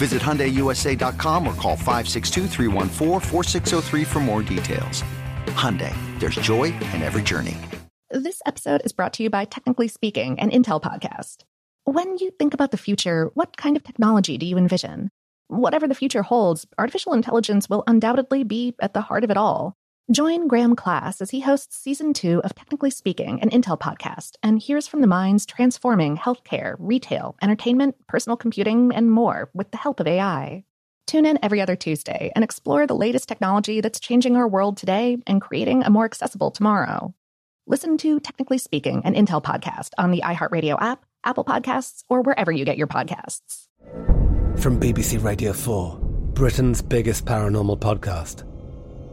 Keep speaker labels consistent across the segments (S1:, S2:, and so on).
S1: Visit HyundaiUSA.com or call 562 for more details. Hyundai, there's joy in every journey.
S2: This episode is brought to you by Technically Speaking, an Intel podcast. When you think about the future, what kind of technology do you envision? Whatever the future holds, artificial intelligence will undoubtedly be at the heart of it all. Join Graham Class as he hosts season two of Technically Speaking, an Intel podcast, and hears from the minds transforming healthcare, retail, entertainment, personal computing, and more with the help of AI. Tune in every other Tuesday and explore the latest technology that's changing our world today and creating a more accessible tomorrow. Listen to Technically Speaking, an Intel podcast on the iHeartRadio app, Apple Podcasts, or wherever you get your podcasts.
S3: From BBC Radio 4, Britain's biggest paranormal podcast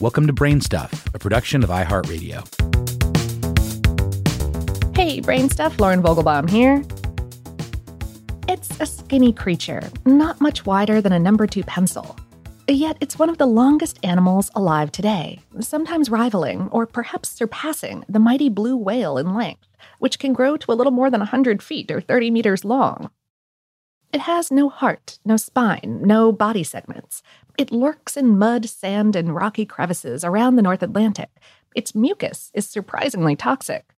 S4: Welcome to Brain Stuff, a production of iHeartRadio.
S2: Hey, Brain Stuff, Lauren Vogelbaum here. It's a skinny creature, not much wider than a number two pencil. Yet it's one of the longest animals alive today, sometimes rivaling or perhaps surpassing the mighty blue whale in length, which can grow to a little more than 100 feet or 30 meters long. It has no heart, no spine, no body segments. It lurks in mud, sand, and rocky crevices around the North Atlantic. Its mucus is surprisingly toxic.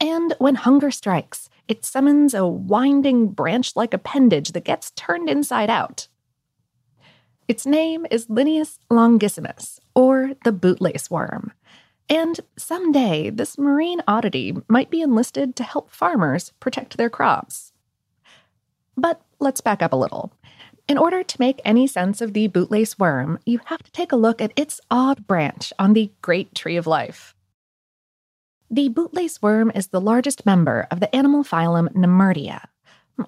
S2: And when hunger strikes, it summons a winding branch like appendage that gets turned inside out. Its name is Lineus longissimus, or the bootlace worm. And someday, this marine oddity might be enlisted to help farmers protect their crops. But let's back up a little. In order to make any sense of the bootlace worm, you have to take a look at its odd branch on the great tree of life. The bootlace worm is the largest member of the animal phylum Nemertea,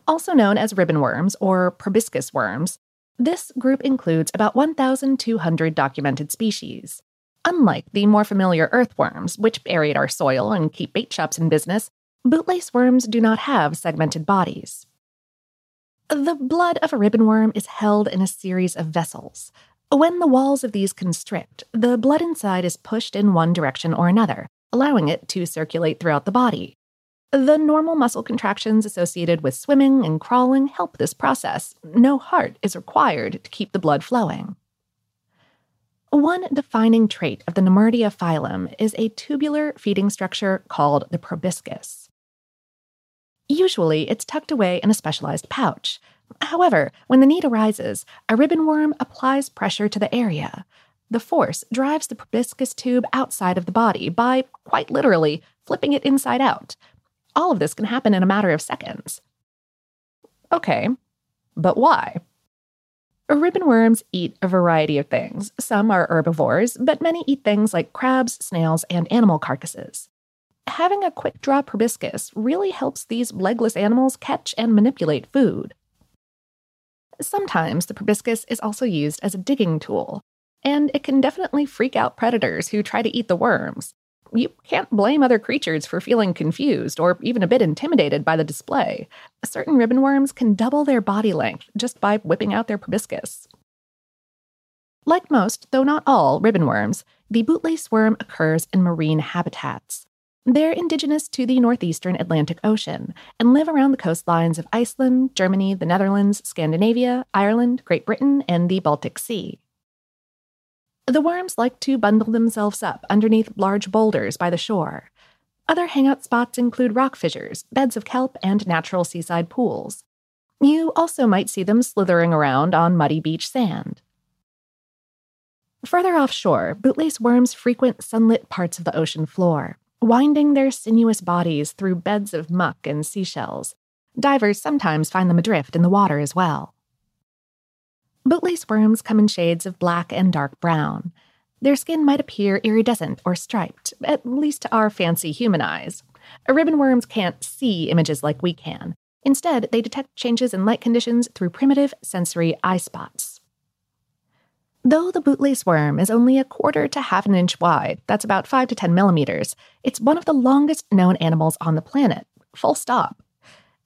S2: also known as ribbon worms or proboscis worms. This group includes about 1,200 documented species. Unlike the more familiar earthworms, which aerate our soil and keep bait shops in business, bootlace worms do not have segmented bodies. The blood of a ribbon worm is held in a series of vessels. When the walls of these constrict, the blood inside is pushed in one direction or another, allowing it to circulate throughout the body. The normal muscle contractions associated with swimming and crawling help this process. No heart is required to keep the blood flowing. One defining trait of the Nemertea phylum is a tubular feeding structure called the proboscis. Usually, it's tucked away in a specialized pouch. However, when the need arises, a ribbon worm applies pressure to the area. The force drives the proboscis tube outside of the body by, quite literally, flipping it inside out. All of this can happen in a matter of seconds. Okay, but why? Ribbon worms eat a variety of things. Some are herbivores, but many eat things like crabs, snails, and animal carcasses. Having a quick draw proboscis really helps these legless animals catch and manipulate food. Sometimes the proboscis is also used as a digging tool, and it can definitely freak out predators who try to eat the worms. You can't blame other creatures for feeling confused or even a bit intimidated by the display. Certain ribbon worms can double their body length just by whipping out their proboscis. Like most, though not all, ribbon worms, the bootlace worm occurs in marine habitats. They're indigenous to the northeastern Atlantic Ocean and live around the coastlines of Iceland, Germany, the Netherlands, Scandinavia, Ireland, Great Britain, and the Baltic Sea. The worms like to bundle themselves up underneath large boulders by the shore. Other hangout spots include rock fissures, beds of kelp, and natural seaside pools. You also might see them slithering around on muddy beach sand. Further offshore, bootlace worms frequent sunlit parts of the ocean floor, winding their sinuous bodies through beds of muck and seashells. Divers sometimes find them adrift in the water as well. Bootlace worms come in shades of black and dark brown. Their skin might appear iridescent or striped, at least to our fancy human eyes. Ribbon worms can't see images like we can. Instead, they detect changes in light conditions through primitive sensory eye spots. Though the bootlace worm is only a quarter to half an inch wide, that's about 5 to 10 millimeters, it's one of the longest known animals on the planet. Full stop.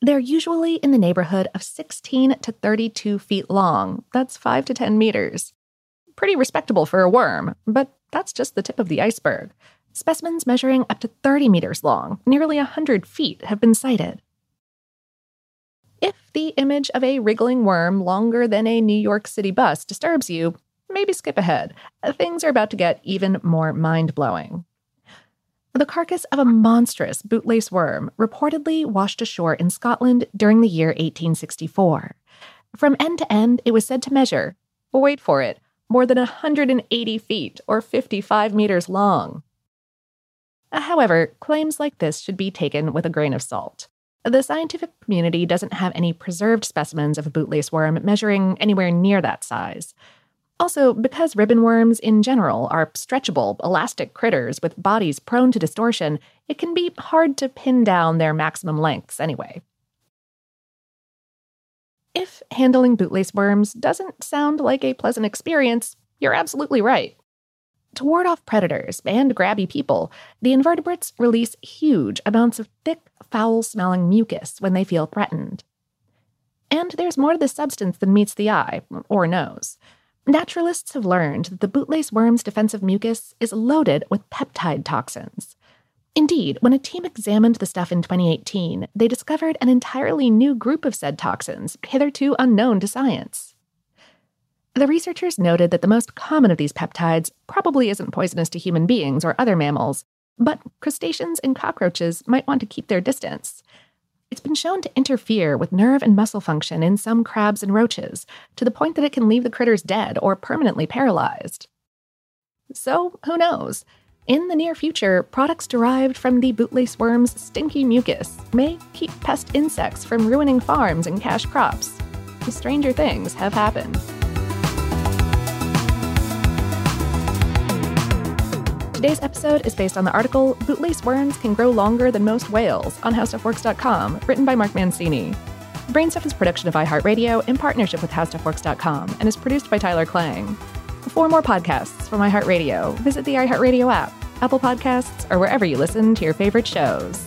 S2: They're usually in the neighborhood of 16 to 32 feet long. That's 5 to 10 meters. Pretty respectable for a worm, but that's just the tip of the iceberg. Specimens measuring up to 30 meters long, nearly 100 feet, have been sighted. If the image of a wriggling worm longer than a New York City bus disturbs you, maybe skip ahead. Things are about to get even more mind blowing. The carcass of a monstrous bootlace worm reportedly washed ashore in Scotland during the year 1864. From end to end, it was said to measure, wait for it, more than 180 feet or 55 meters long. However, claims like this should be taken with a grain of salt. The scientific community doesn't have any preserved specimens of a bootlace worm measuring anywhere near that size. Also, because ribbon worms in general are stretchable, elastic critters with bodies prone to distortion, it can be hard to pin down their maximum lengths anyway. If handling bootlace worms doesn't sound like a pleasant experience, you're absolutely right. To ward off predators and grabby people, the invertebrates release huge amounts of thick, foul smelling mucus when they feel threatened. And there's more to this substance than meets the eye, or nose. Naturalists have learned that the bootlace worm's defensive mucus is loaded with peptide toxins. Indeed, when a team examined the stuff in 2018, they discovered an entirely new group of said toxins, hitherto unknown to science. The researchers noted that the most common of these peptides probably isn't poisonous to human beings or other mammals, but crustaceans and cockroaches might want to keep their distance, it's been shown to interfere with nerve and muscle function in some crabs and roaches, to the point that it can leave the critters dead or permanently paralyzed. So, who knows? In the near future, products derived from the bootlace worm's stinky mucus may keep pest insects from ruining farms and cash crops. Stranger things have happened. Today's episode is based on the article Bootlace Worms Can Grow Longer Than Most Whales on HowStuffWorks.com, written by Mark Mancini. Brainstuff is a production of iHeartRadio in partnership with HowStuffWorks.com and is produced by Tyler Klang. For more podcasts from iHeartRadio, visit the iHeartRadio app, Apple Podcasts, or wherever you listen to your favorite shows.